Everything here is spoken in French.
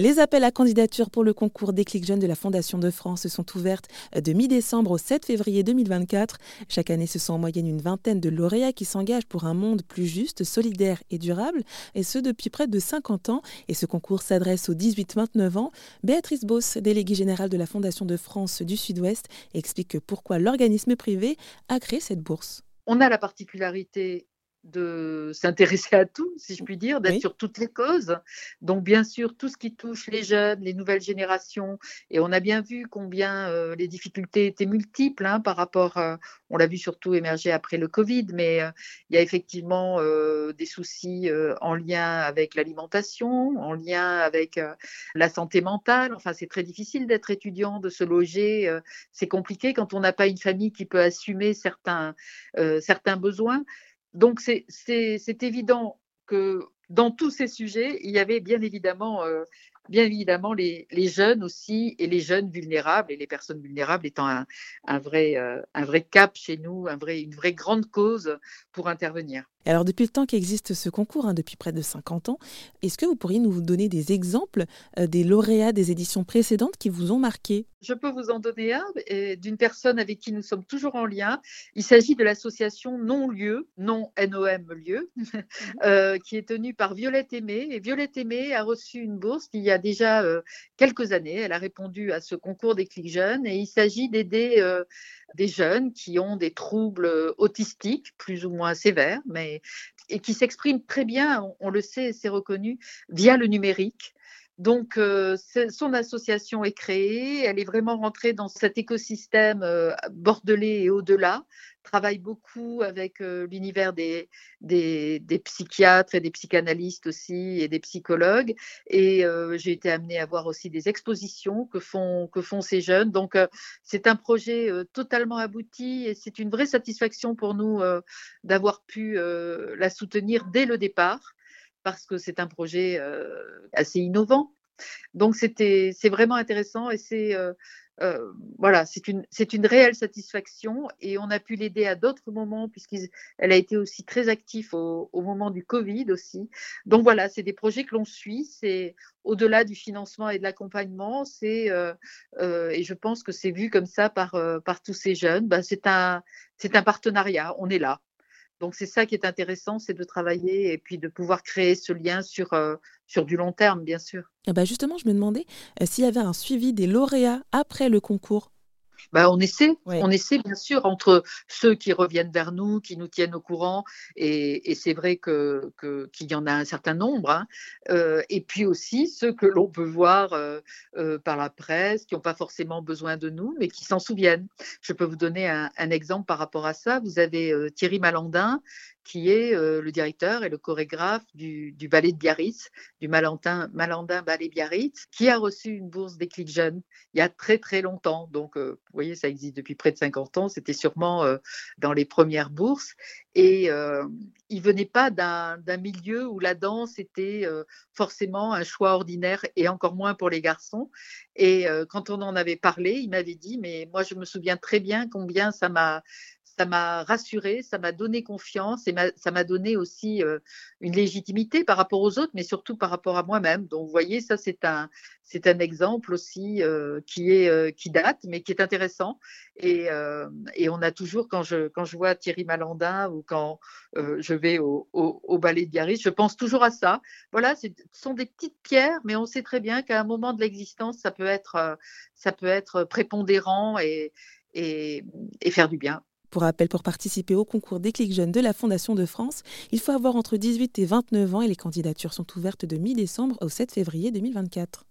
Les appels à candidature pour le concours Déclic Jeunes de la Fondation de France sont ouvertes de mi-décembre au 7 février 2024. Chaque année, ce sont en moyenne une vingtaine de lauréats qui s'engagent pour un monde plus juste, solidaire et durable, et ce depuis près de 50 ans. Et ce concours s'adresse aux 18-29 ans. Béatrice Boss, déléguée générale de la Fondation de France du Sud-Ouest, explique pourquoi l'organisme privé a créé cette bourse. On a la particularité de s'intéresser à tout, si je puis dire, d'être sur toutes les causes. Donc, bien sûr, tout ce qui touche les jeunes, les nouvelles générations. Et on a bien vu combien euh, les difficultés étaient multiples hein, par rapport, euh, on l'a vu surtout émerger après le Covid, mais euh, il y a effectivement des soucis en lien avec l'alimentation, en lien avec la santé mentale. Enfin, c'est très difficile d'être étudiant, de se loger. c'est compliqué quand on n'a pas une famille qui peut assumer certains, certains besoins. Donc c'est évident que dans tous ces sujets, il y avait bien évidemment, euh, les, jeunes aussi et les jeunes vulnérables et les personnes vulnérables étant un, vrai, euh, vrai cap chez nous, un vrai, une vraie grande cause pour intervenir alors depuis le temps qu'existe ce concours, hein, depuis près de 50 ans, est-ce que vous pourriez nous donner des exemples euh, des lauréats des éditions précédentes qui vous ont marqué? Je peux vous en donner un d'une personne avec qui nous sommes toujours en lien. Il s'agit de l'association Non-Lieu, non NOM Lieu, mhm. euh, qui est tenue par Violette Aimé. Et Violette Aimé a reçu une bourse il y a déjà euh, quelques années. Elle a répondu à ce concours des clics jeunes et il s'agit d'aider des jeunes qui ont des troubles autistiques plus ou moins sévères, mais et qui s'expriment très bien, on, le sait, c'est reconnu, via le numérique. Donc, euh, son association est créée, elle est vraiment rentrée dans cet écosystème euh, bordelais et au-delà, travaille beaucoup avec euh, l'univers des, psychiatres et des psychanalystes aussi et des psychologues. Et j'ai été amenée à voir aussi des expositions que font, que font ces jeunes. Donc, c'est un projet totalement abouti et c'est une vraie satisfaction pour nous d'avoir pu la soutenir dès le départ parce que c'est un projet assez innovant. Donc c'était c'est vraiment intéressant et c'est voilà c'est une c'est une réelle satisfaction et on a pu l'aider à d'autres moments puisqu'elle a été aussi très active au, moment du Covid aussi. Donc voilà c'est des projets que l'on suit c'est au-delà du financement et de l'accompagnement c'est et je pense que c'est vu comme ça par par tous ces jeunes ben, c'est un c'est un partenariat on est là donc c'est ça qui est intéressant, c'est de travailler et puis de pouvoir créer ce lien sur, euh, sur du long terme, bien sûr. Ah bah justement, je me demandais euh, s'il y avait un suivi des lauréats après le concours. Bah, on essaie, on essaie bien sûr entre ceux qui reviennent vers nous, qui nous tiennent au courant, et, c'est vrai que qu'il y en a un certain nombre, hein. euh, et puis aussi ceux que l'on peut voir euh, euh, par la presse, qui n'ont pas forcément besoin de nous, mais qui s'en souviennent. Je peux vous donner un, un, exemple par rapport à ça. Vous avez Thierry Malandin qui est euh, le directeur et le chorégraphe du, ballet de Biarritz, du Malandin, Ballet Biarritz, qui a reçu une bourse des clics jeunes il y a très très longtemps. Donc, euh, vous voyez, ça existe depuis près de 50 ans. C'était sûrement euh, dans les premières bourses. Et il venait pas d'un milieu où la danse était forcément un choix ordinaire et encore moins pour les garçons. Et quand on en avait parlé, il m'avait dit, mais moi je me souviens très bien combien ça m'a ça m'a rassuré, ça m'a donné confiance et ça m'a donné aussi euh, une légitimité par rapport aux autres, mais surtout par rapport à moi-même. Donc, vous voyez, ça, c'est un, c'est un exemple aussi euh, qui, est, euh, qui date, mais qui est intéressant. Et, et, on a toujours, quand je, quand je vois Thierry Malandin ou quand je vais au, au, ballet de Biarritz, je pense toujours à ça. Voilà, ce sont des petites pierres, mais on sait très bien qu'à un moment de l'existence, ça peut être, ça peut être prépondérant et, et faire du bien. Pour rappel, pour participer au concours Déclic Jeunes de la Fondation de France, il faut avoir entre 18 et 29 ans et les candidatures sont ouvertes de mi-décembre au 7 février 2024.